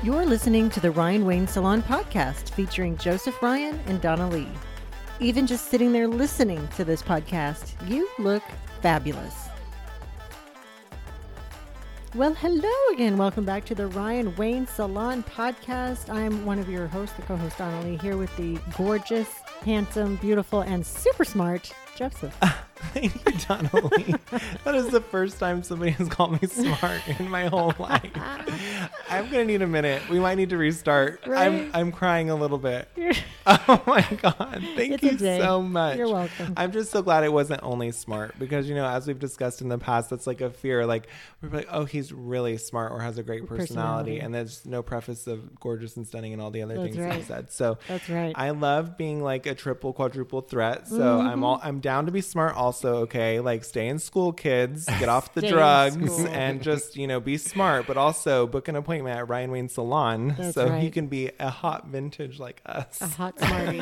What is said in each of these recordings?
You're listening to the Ryan Wayne Salon podcast featuring Joseph Ryan and Donna Lee. Even just sitting there listening to this podcast, you look fabulous. Well, hello again. Welcome back to the Ryan Wayne Salon podcast. I'm one of your hosts, the co host Donna Lee, here with the gorgeous, handsome, beautiful, and super smart Joseph. Thank you, Donna Lee. that is the first time somebody has called me smart in my whole life. I'm gonna need a minute. We might need to restart. Right. I'm I'm crying a little bit. oh my god! Thank you so much. You're welcome. I'm just so glad it wasn't only smart because you know, as we've discussed in the past, that's like a fear. Like we're like, oh, he's really smart or has a great personality, Personality. and there's no preface of gorgeous and stunning and all the other That's things right. said. So That's right. I love being like a triple, quadruple threat. So mm-hmm. I'm all I'm down to be smart. Also, okay, like stay in school, kids, get off the drugs, and just you know be smart. But also book an appointment at Ryan Wayne Salon That's so right. you can be a hot vintage like us. A hot smarty,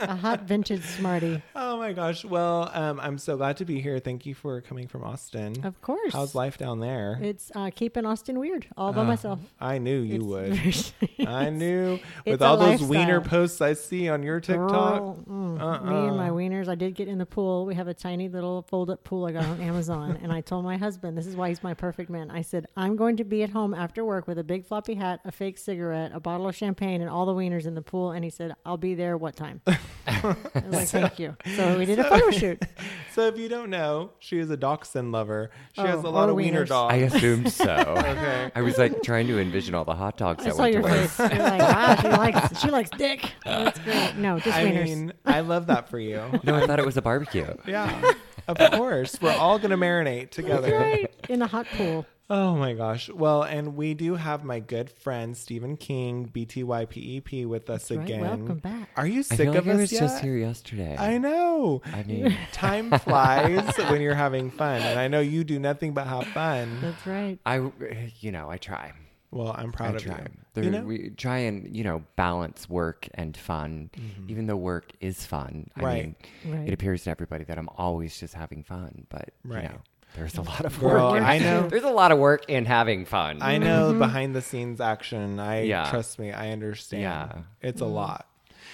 a hot vintage smarty. Oh my gosh! Well, um, I'm so glad to be here. Thank you for coming from Austin. Of course. How's life down there? It's uh, keeping Austin weird all by Uh, myself. I knew you It's would. I knew with all those wiener posts I see on your TikTok. Girl, mm, Me Uh-uh. and my wieners. I did get in the pool. We have a tiny little fold-up pool I got on Amazon, and I told my husband, "This is why he's my perfect man." I said, "I'm going to be at home after work with a big floppy hat, a fake cigarette, a bottle of champagne, and all the wieners in the pool." And he said, "I'll be there. What time?" I was like, "Thank you." So we did a photo shoot. So if you don't know, she is a dachshund lover. She Oh, has a lot or of wiener wieners. dogs. I assumed so. okay. I was like trying to envision all the hot dogs I that saw went your to face. You're like, "Wow, she likes she likes dick." Uh, That's great. No, just I wieners. mean, I love that for you. No, I thought it was a barbecue. Yeah, of course. We're all gonna marinate together. right in a hot pool. Oh my gosh. Well, and we do have my good friend Steven King, BYTPEP, E with us That's right. again. Welcome back. Are you I sick feel like of I us was yet? just here yesterday. I know. I mean, Time flies when you're having fun, and I know you do nothing but have fun. That's right. I, you know, I try. Well, I'm proud I of try. you. There, You know? We try and you know balance work and fun, even though work is fun. I Mm-hmm. Right. mean, Right. it appears to everybody that I'm always just having fun, but Right. you know, there's a lot of work. in- I know. There's a lot of work in having fun. I know mm-hmm. behind the scenes action. I Yeah. trust me. I understand. Yeah. It's a mm-hmm. lot.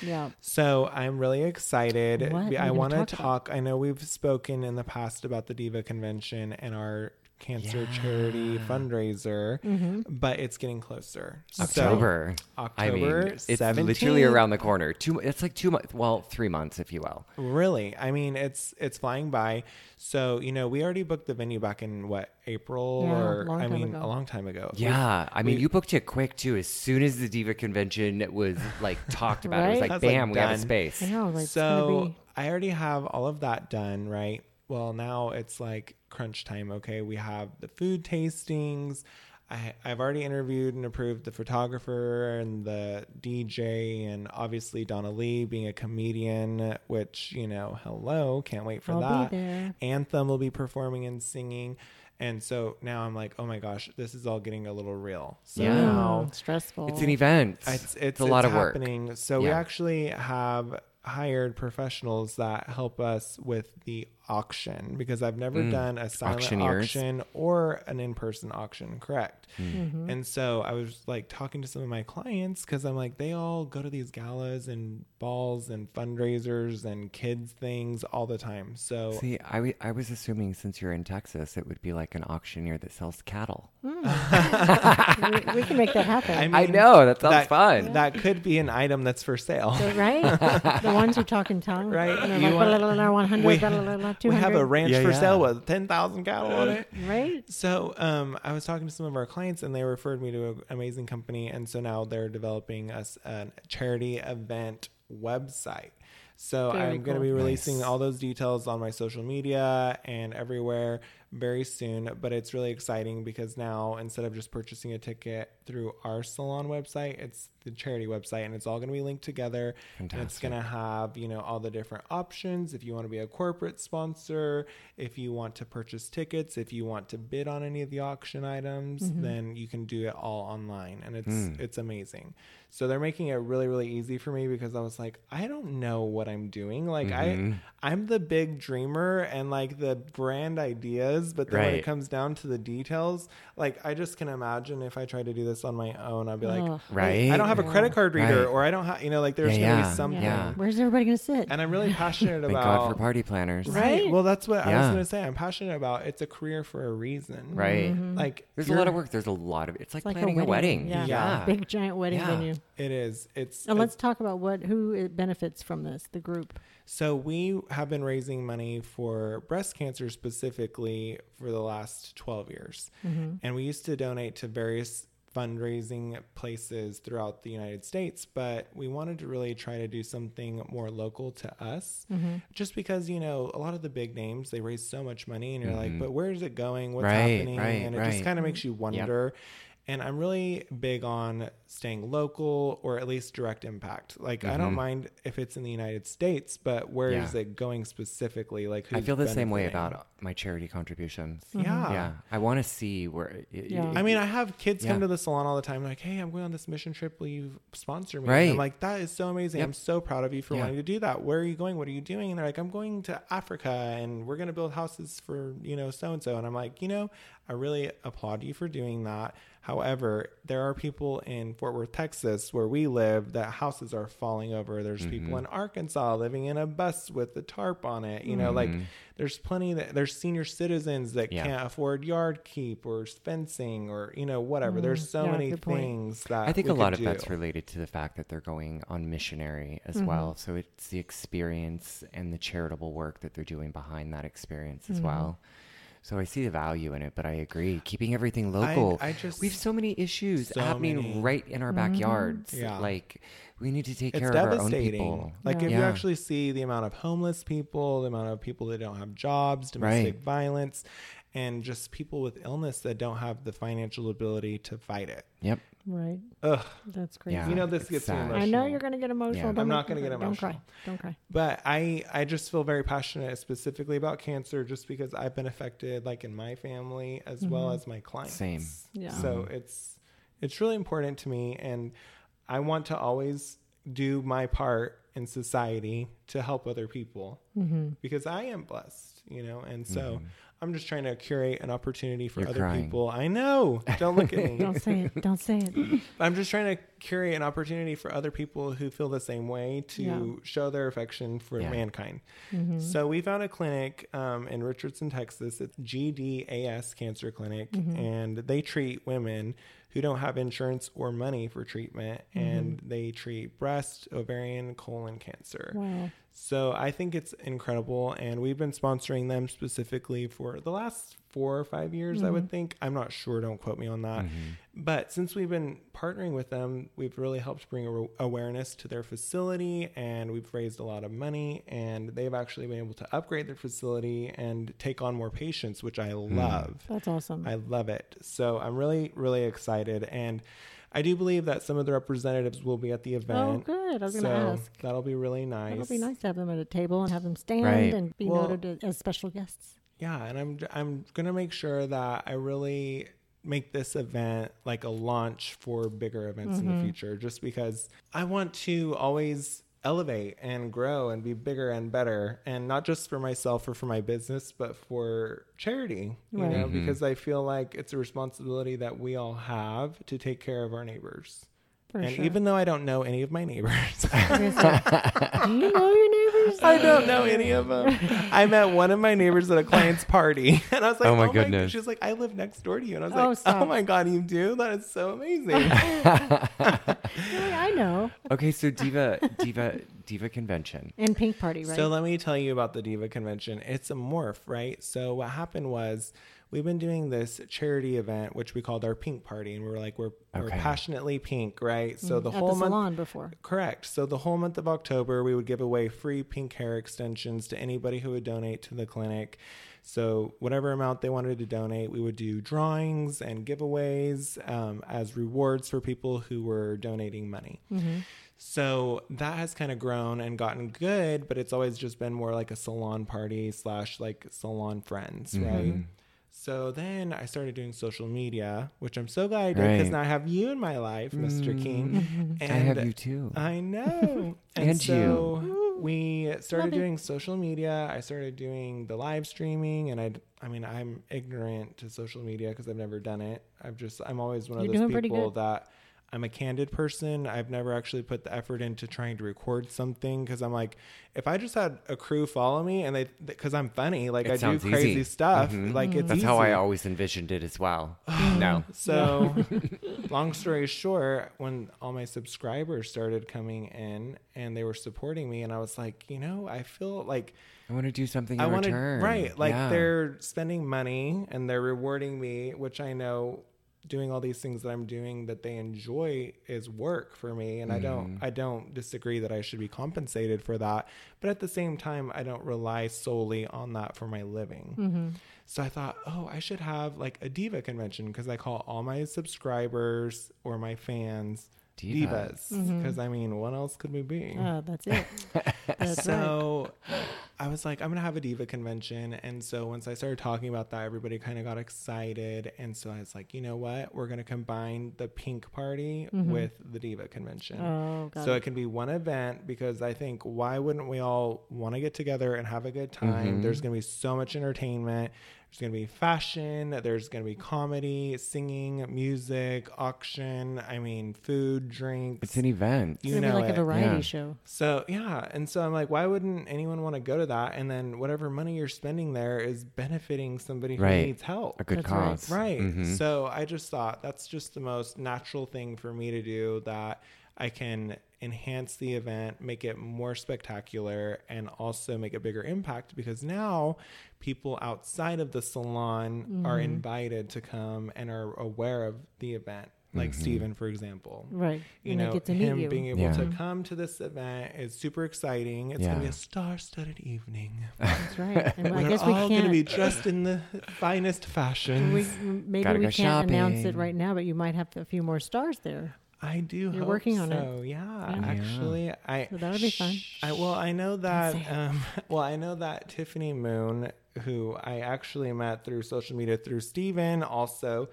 Yeah. So I'm really excited. What are we I gonna want to talk talk. I know we've spoken in the past about the Diva Convention and our cancer charity fundraiser, Mm-hmm. but it's getting closer. October. So, I mean, October it's literally around the corner. Two. It's like two months. Well, three months, if you will. Really, I mean, it's it's flying by. So you know, we already booked the venue back in what April Yeah, or long I time mean, ago. a long time ago. Yeah, I mean, we- you booked it quick too. As soon as the Diva convention was like talked about, it was Right? like, That's, like, bam, we have a space. I know. Like, so gonna. I already have all of that done, right? Well, now it's like crunch time. Okay, we have the food tastings. I, I've already interviewed and approved the photographer and the DJ, and obviously Donna Lee being a comedian, which you know, hello, can't wait for I'll that. be there. Anthem will be performing and singing, and so now I'm like, oh my gosh, this is all getting a little real. So Yeah. now stressful. It's an event. it's it's, a lot it's of work. happening. So we actually have hired professionals that help us with the auction because I've never done a silent Mm. Auctioneers. auction or an in-person auction, correct? Mm-hmm. And so I was like talking to some of my clients because I'm like they all go to these galas and balls and fundraisers and kids things all the time. So See, I, w- I was assuming since you're in Texas, it would be like an auctioneer that sells cattle. we, we can make that happen. I know, that sounds that, fun. That could be an item that's for sale. So, right? the ones who talk in tongues, Right. And they're You like, want- blah, blah, blah, 100, we, have a ranch Yeah, for yeah. sale with 10,000 cattle on it. Right? So, um, I was talking to some of our clients, and they referred me to an amazing company, and so now they're developing us a charity event website. So Very I'm going to be releasing Nice. all those details on my social media and everywhere very soon. But it's really exciting because now instead of just purchasing a ticket through our salon website, it's the charity website, and it's all going to be linked together. And it's going to have you know all the different options. If you want to be a corporate sponsor, if you want to purchase tickets, if you want to bid on any of the auction items, then you can do it all online, and it's Mm. it's amazing. So they're making it really really easy for me because I was like, I don't know what I'm doing. Like Mhm. I I'm the big dreamer and like the brand ideas, but then when it comes down to the details, like I just can imagine if I tried to do this on my own, I'd be like, Ugh. Right? I don't have a credit card reader, Right. or I don't have, you know, like there's Yeah, gonna yeah, be something. yeah. Where's everybody going to sit? And I'm really passionate Thank about. God for party planners. Right. Right. Well, that's what I was gonna say. I'm passionate about. It's a career for a reason. Right. Like There's a lot of work. There's a lot of. It's like, It's like planning a wedding. Yeah. Yeah. Big giant wedding Yeah. venue. It is. It's. And it's- let's talk about what who it benefits from this, the group. So we have been raising money for breast cancer specifically for the last 12 years. Mm-hmm. And we used to donate to various fundraising places throughout the United States, but we wanted to really try to do something more local to us. Mm-hmm. Just because, you know, a lot of the big names, they raise so much money and you're like, mm-hmm. but where is it going? What's Right, happening? right, and it just kind of makes you wonder. And I'm really big on staying local or at least direct impact. Like I don't mind if it's in the United States, but where is Mm-hmm. Yeah. it going specifically? Like I feel the same way about my charity contributions. Yeah. Yeah. I want to see where. It, Yeah. I mean, I have kids come to the salon all the time, like, "Hey, I'm going on this mission trip. Will you sponsor me?" Right. And I'm like, "That is so amazing. Yep. I'm so proud of you for Yeah. wanting to do that. Where are you going? What are you doing?" And they're like, "I'm going to Africa, and we're going to build houses for you know so and so." And I'm like, you know, I really applaud you for doing that. However, there are people in Fort Worth, Texas, where we live, that houses are falling over. There's people mm-hmm. in Arkansas living in a bus with a tarp on it. You know, like mm-hmm. there's plenty that there's senior citizens that Yeah. can't afford yard keep or fencing or you know whatever. There's mm, so Yeah, many good point. things that I think we a lot of do. that's related to the fact that they're going on missionary as mm-hmm. well. So it's the experience and the charitable work that they're doing behind that experience as well. So I see the value in it, but I agree. Keeping everything local. I just- we have so many issues So happening many. right in our mm-hmm. backyards. Yeah. Like we need to take it's care of our own devastating. people. Like Yeah. if you actually see the amount of homeless people, the amount of people that don't have jobs, domestic Right. violence, and just people with illness that don't have the financial ability to fight it. Yep. Right. Ugh. That's crazy. Yeah. you know this it's gets me emotional. I know you're going to get emotional. Yeah. I'm not gonna get emotional. Don't cry. Don't cry. But I I just feel very passionate specifically about cancer just because I've been affected like in my family as well as my clients. Same. Yeah. So it's it's really important to me and I want to always do my part in society to help other people Mm-hmm. because I am blessed, you know, and so I'm just trying to curate an opportunity for You're other crying. people. I know. Don't look at me. Don't say it. Don't say it. I'm just trying to curate an opportunity for other people who feel the same way to Yeah. show their affection for Yeah. mankind. Mm-hmm. So we found a clinic um, in Richardson, Texas. It's GDAS Cancer Clinic, Mm-hmm. and they treat women who don't have insurance or money for treatment, and Mm-hmm. they treat breast, ovarian, colon cancer. Wow. So I think it's incredible, and we've been sponsoring them specifically for the last four or five years. I would mm-hmm. think. I'm not sure. Don't quote me on that. Mm-hmm. But since we've been partnering with them, we've really helped bring awareness to their facility, and we've raised a lot of money. And they've actually been able to upgrade their facility and take on more patients, which I hmm. love. That's awesome. I love it. So I'm really, really excited, and. I do believe that some of the representatives will be at the oh, event. oh, good. I was going to ask. that'll be really nice. It'll be nice to have them at a table and have them stand Right. and be Well- noted as special guests. Yeah, and I'm I'm gonna make sure that I really make this event like a launch for bigger events in the mm-hmm. future. Just because I want to always elevate and grow and be bigger and better, and not just for myself or for my business, but for charity. You Right. know, mm-hmm. because I feel like it's a responsibility that we all have to take care of our neighbors. For and sure. even though I don't know any of my neighbors. I was gonna say, Do you know your neighbors? I don't know any of them. I met one of my neighbors at a client's party, and I was like, Oh "Oh my my goodness. She's like, "I live next door to you," and I was Oh, like, oh stop. "Oh my god, you do? That is so amazing." You're like, I know. Okay, so diva, diva, diva convention. And Pink Party, right? So let me tell you about the Diva Convention. It's a morph, right? So what happened was we've been doing this charity event, which we called our Pink Party, and we were like, we're, we're passionately pink, right? So the Mm, at whole the month. salon before. Correct. So the whole month of October, we would give away free pink hair extensions to anybody who would donate to the clinic. So whatever amount they wanted to donate, we would do drawings and giveaways um, as rewards for people who were donating money. So that has kind of grown and gotten good, but it's always just been more like a salon party slash like salon friends, mm-hmm. right? So then I started doing social media, which I'm so glad I did because Right. now I have you in my life, Mr. King. Mm. I have you too. I know. and, And so you. we started Love it. doing social media. I started doing the live streaming and I I mean I'm ignorant to social media because I've never done it. I've just I'm always one of You're those doing people good. that I'm a candid person. I've never actually put the effort into trying to record something because I'm like, if I just had a crew follow me and they, because I'm funny, like It I do crazy easy. stuff, Mhm. like it's That's how I always envisioned it as well. no. So, long story short, when all my subscribers started coming in and they were supporting me, and I was like, you know, I feel like I want to do something in I want to, return. right? Like Yeah. they're spending money and they're rewarding me, which I know doing all these things that I'm doing that they enjoy is work for me and I don't mm. I don't disagree that I should be compensated for that but at the same time I don't rely solely on that for my living. Mm-hmm. So I thought, "Oh, I should have like a diva convention because I call all my subscribers or my fans Divas. divas mm-hmm. because I mean, what else could we be? Uh, that's it. That's right. I was like, I'm gonna have a diva convention, and so once I started talking about that, everybody kind of got excited, and so I was like, you know what, we're gonna combine the pink party mm-hmm. with the diva convention. Oh, so it. it can be one event because I think why wouldn't we all want to get together and have a good time? Mm-hmm. There's gonna be so much entertainment. There's gonna be fashion. There's gonna be comedy, singing, music, auction. I mean, food, drinks. It's an event. It's you gonna be know like it. a variety Yeah. show. So yeah, and so I'm like, why wouldn't anyone want to go to that? And then whatever money you're spending there is benefiting somebody who Right. needs help. a good That's right. cause. Right. Mhm. So I just thought that's just the most natural thing for me to do that I can enhance the event, make it more spectacular, and also make a bigger impact because now people outside of the salon are Mm-hmm. invited to come and are aware of the event. Like Steven, for example Right. you and know, get to meet him you. being able Yeah. to come to this event is super exciting. It's gonna be a star-studded evening. That's right. And I We're guess we all can't. gonna be dressed in the finest fashion. we, maybe Gotta we go can't announce it right now, but you might have a few more stars there. I do. You're working on it. so. Yeah, Yeah. actually, I. So that would be fun. I well, I know that. Um, well, I know that Tiffany Moon, who I actually met through social media through Steven, also.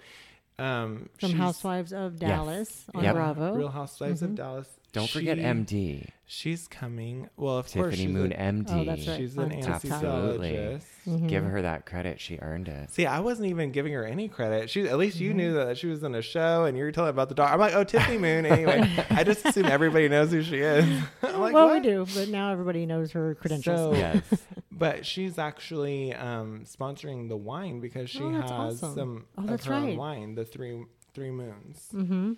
Um, From Housewives of Dallas on Yep. Bravo. Real Housewives of Dallas. Don't forget MD. She's coming. Well, of course, Tiffany Moon a- MD. Oh, that's right. She's on an TikTok. Absolutely. anesthesiologist. Give her that credit. She earned it. See, I wasn't even giving her any credit. She at least you knew that she was in a show, and you were telling about the dog. I'm like, oh, Tiffany Moon. Anyway, I just assume everybody knows who she is. I'm like, well, what? we do, but now everybody knows her credentials. So, Yes. but she's actually um, sponsoring the wine because she Oh, has awesome. some Oh, of that's her own right. wine, the three three moons. mm-hmm.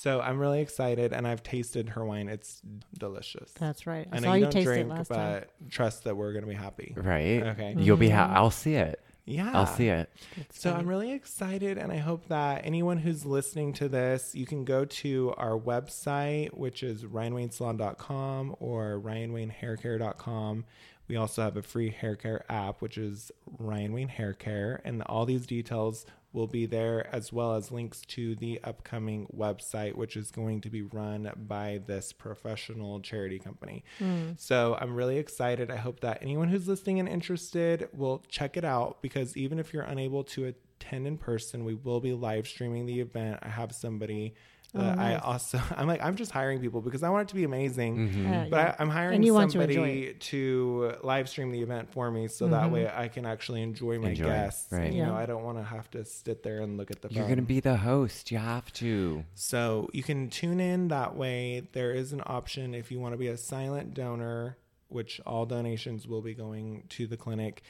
So I'm really excited, and I've tasted her wine. It's delicious. That's right. I, I saw know you you don't taste drink, it last but time. trust that we're gonna be happy. Right. Okay. You'll be. Mm-hmm. Ha- I'll see it. Yeah, I'll see it. That's So funny. I'm really excited, and I hope that anyone who's listening to this, you can go to our website, which is ryanwaynesalon.com or ryanwaynehaircare.com. We also have a free hair care app, which is Ryan Wayne Hair Care, and all these details will be there, as well as links to the upcoming website, which is going to be run by this professional charity company. Hmm. So I'm really excited. I hope that anyone who's listening and interested will check it out because even if you're unable to attend in person, we will be live streaming the event. I have somebody that I also, I'm like, I'm just hiring people because I want it to be amazing. Uh, But yeah. I, I'm hiring And you want to somebody to, live stream the event for me so that way I can actually enjoy my Enjoy, guests. right. You know, I don't want to have to sit there and look at the You're gonna be the host. You have to. So you can tune in that way. There is an option if you want to be a silent donor, which all donations will be going to the clinic.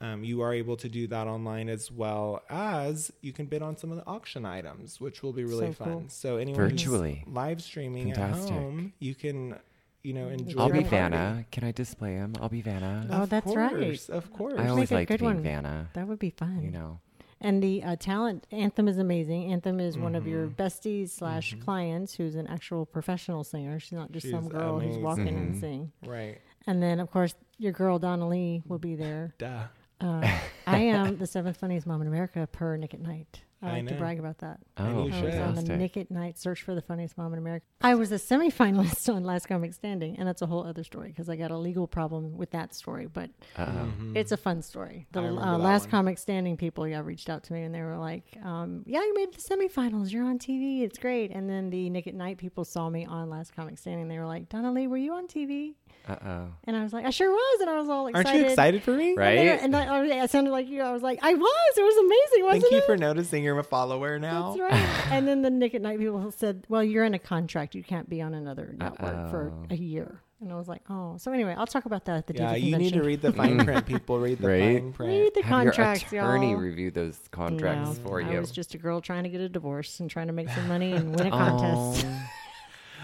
Um, you are able to do that online as well as you can bid on some of the auction items, which will be really So fun. cool. So anyone who's Virtually. live streaming Fantastic. at home, you can, you know, enjoy. I'll be party. Vanna. Can I display him? I'll be Vanna. Oh, Of that's right. Of course. I always make a liked good being one. Vanna. that would be fun. You know. And the uh, talent Anthem is amazing. Anthem is one of Mm-hmm. your besties slash clients who's an actual professional singer. She's not just some She's girl who's walking and amazing. sing. right. And then of course your girl Donna Lee will be there. Duh. Uh, I am the seventh funniest mom in America per Nick at Nite. I I like to brag about that. Oh, you I was on the. Nick at Nite search for the funniest mom in America. I was a semifinalist on Last Comic Standing, and that's a whole other story because I got a legal problem with that story. But Uh-oh. it's a fun story. The uh, Last one. Comic Standing people, yeah, reached out to me and they were like, um, "Yeah, you made the semifinals. You're on TV. It's great." And then the Nick at Nite people saw me on Last Comic Standing. They were like, "Donna Lee, were you on TV?" Uh-oh. And I was like, "I sure was," and I was all excited. Aren't you excited for me? Right? And, then, and I, I sounded like you. I was like, "I was. It was amazing, wasn't Thank you it?" for noticing you're a follower now. That's right. and then the Nick at Nite people said, "Well, you're in a contract. You can't be on another network for Uh-oh. a year." And I was like, "Oh." So anyway, I'll talk about that at the Yeah, Diva you need to read the fine print, people. Read the Right? fine print. Read the Have contracts, your attorney y'all. review those contracts Yeah, for I you. I was just a girl trying to get a divorce and trying to make some money and win a contest. Oh.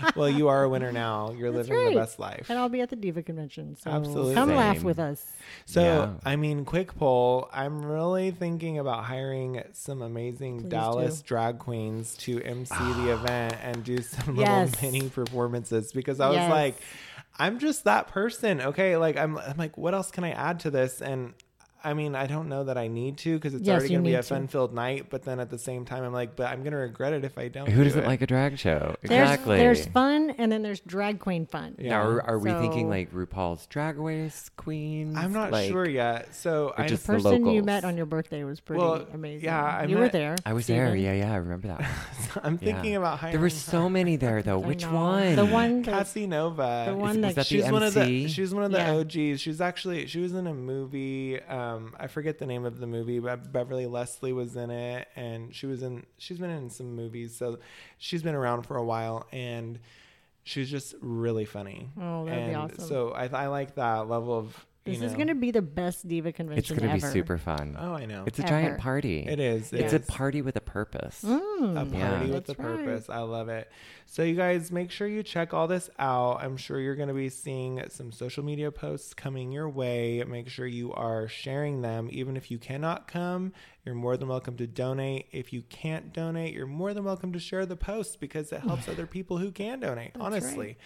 well, you are a winner now. You're That's living right. the best life. And I'll be at the Diva convention. So Absolutely. come laugh with us. So, Yeah. I mean, quick poll. I'm really thinking about hiring some amazing Please Dallas do. drag queens to MC the ah. event and do some Yes. little mini performances because I was Yes. like, I'm just that person. Okay. Like, I'm, I'm like, what else can I add to this? And I mean, I don't know that I need to because it's Yes, already going to be a fun filled night. But then at the same time, I'm like, but I'm going to regret it if I don't. Who do doesn't it. like a drag show? Exactly. There's fun and then there's drag queen fun. Yeah. Now, are, are we thinking like RuPaul's Drag Race queens? I'm not Like, sure yet. So I just The the person you met on your birthday was pretty Well, amazing. yeah, I you were there. I was there. Yeah, yeah, I remember that. One. I'm thinking Yeah. about hiring. There were so many there, though. I Which know. one? The one that Cassie Nova. the one was that, that the she's one of the she's one of the OGs. She's actually she was in a movie. Um, I forget the name of the movie, but Beverly Leslie was in it, and she was in. She's been in some movies, so she's been around for a while, and she's just really funny. Oh, that'd and be awesome. So I, I like that level of. You this is going to be the best diva convention It's going to be super fun. Oh, I know. It's a Ever. giant party. It is. It It's is. a party with a purpose. Mm. a party Yeah. with That's a right. purpose. I love it. So you guys make sure you check all this out. I'm sure you're going to be seeing some social media posts coming your way. Make sure you are sharing them even if you cannot come. You're more than welcome to donate. If you can't donate, you're more than welcome to share the post because it helps other people who can donate, honestly. right.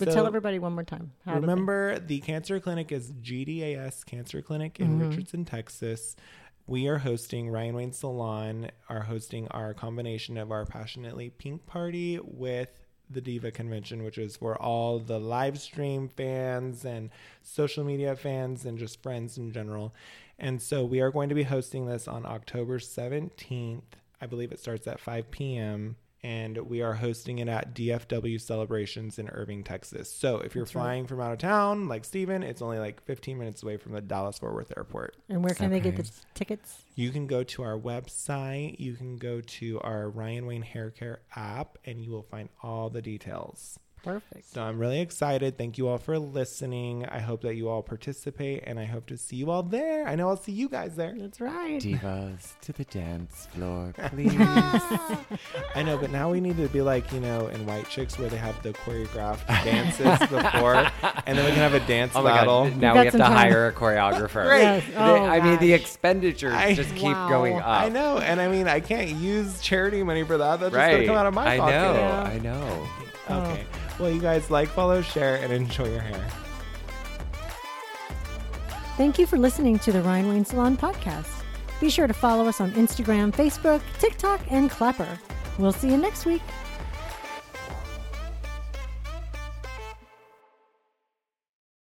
But So- tell everybody one more time. Remember, the cancer clinic is GDAS Cancer Clinic in Mm-hmm. Richardson, Texas. We are hosting Ryan Wayne Salon are hosting our combination of our passionately pink party with the Diva Convention, which is for all the live stream fans and social media fans and just friends in general. And so we are going to be hosting this on October 17th. I believe it starts at 5 p.m. And we are hosting it at DFW Celebrations in Irving, Texas. So if you're That's right. flying from out of town, like Steven, it's only like 15 minutes away from the Dallas Fort Worth Airport. And where can they get Okay. the tickets? You can go to our website, you can go to our Ryan Wayne Hair Care app, and you will find all the details. Perfect. So I'm really excited. Thank you all for listening. I hope that you all participate, and I hope to see you all there. I know I'll see you guys there. That's right. Divas to the dance floor, please. I know, but now we need to be like, you know, in White Chicks where they have the choreographed dances before, and then we can have a dance Oh my battle. god! Now we have to time. hire a choreographer. Right. Yes. The- Oh, I mean, the expenditures I- just keep Wow. going up. I know, and I mean, I can't use charity money for that. That's just gonna come out of my I pocket. know. Yeah. I know. Oh. Okay. Well, you guys like, follow, share, and enjoy your hair. Thank you for listening to the Ryan Wayne Salon podcast. Be sure to follow us on Instagram, Facebook, TikTok, and Clapper. We'll see you next week.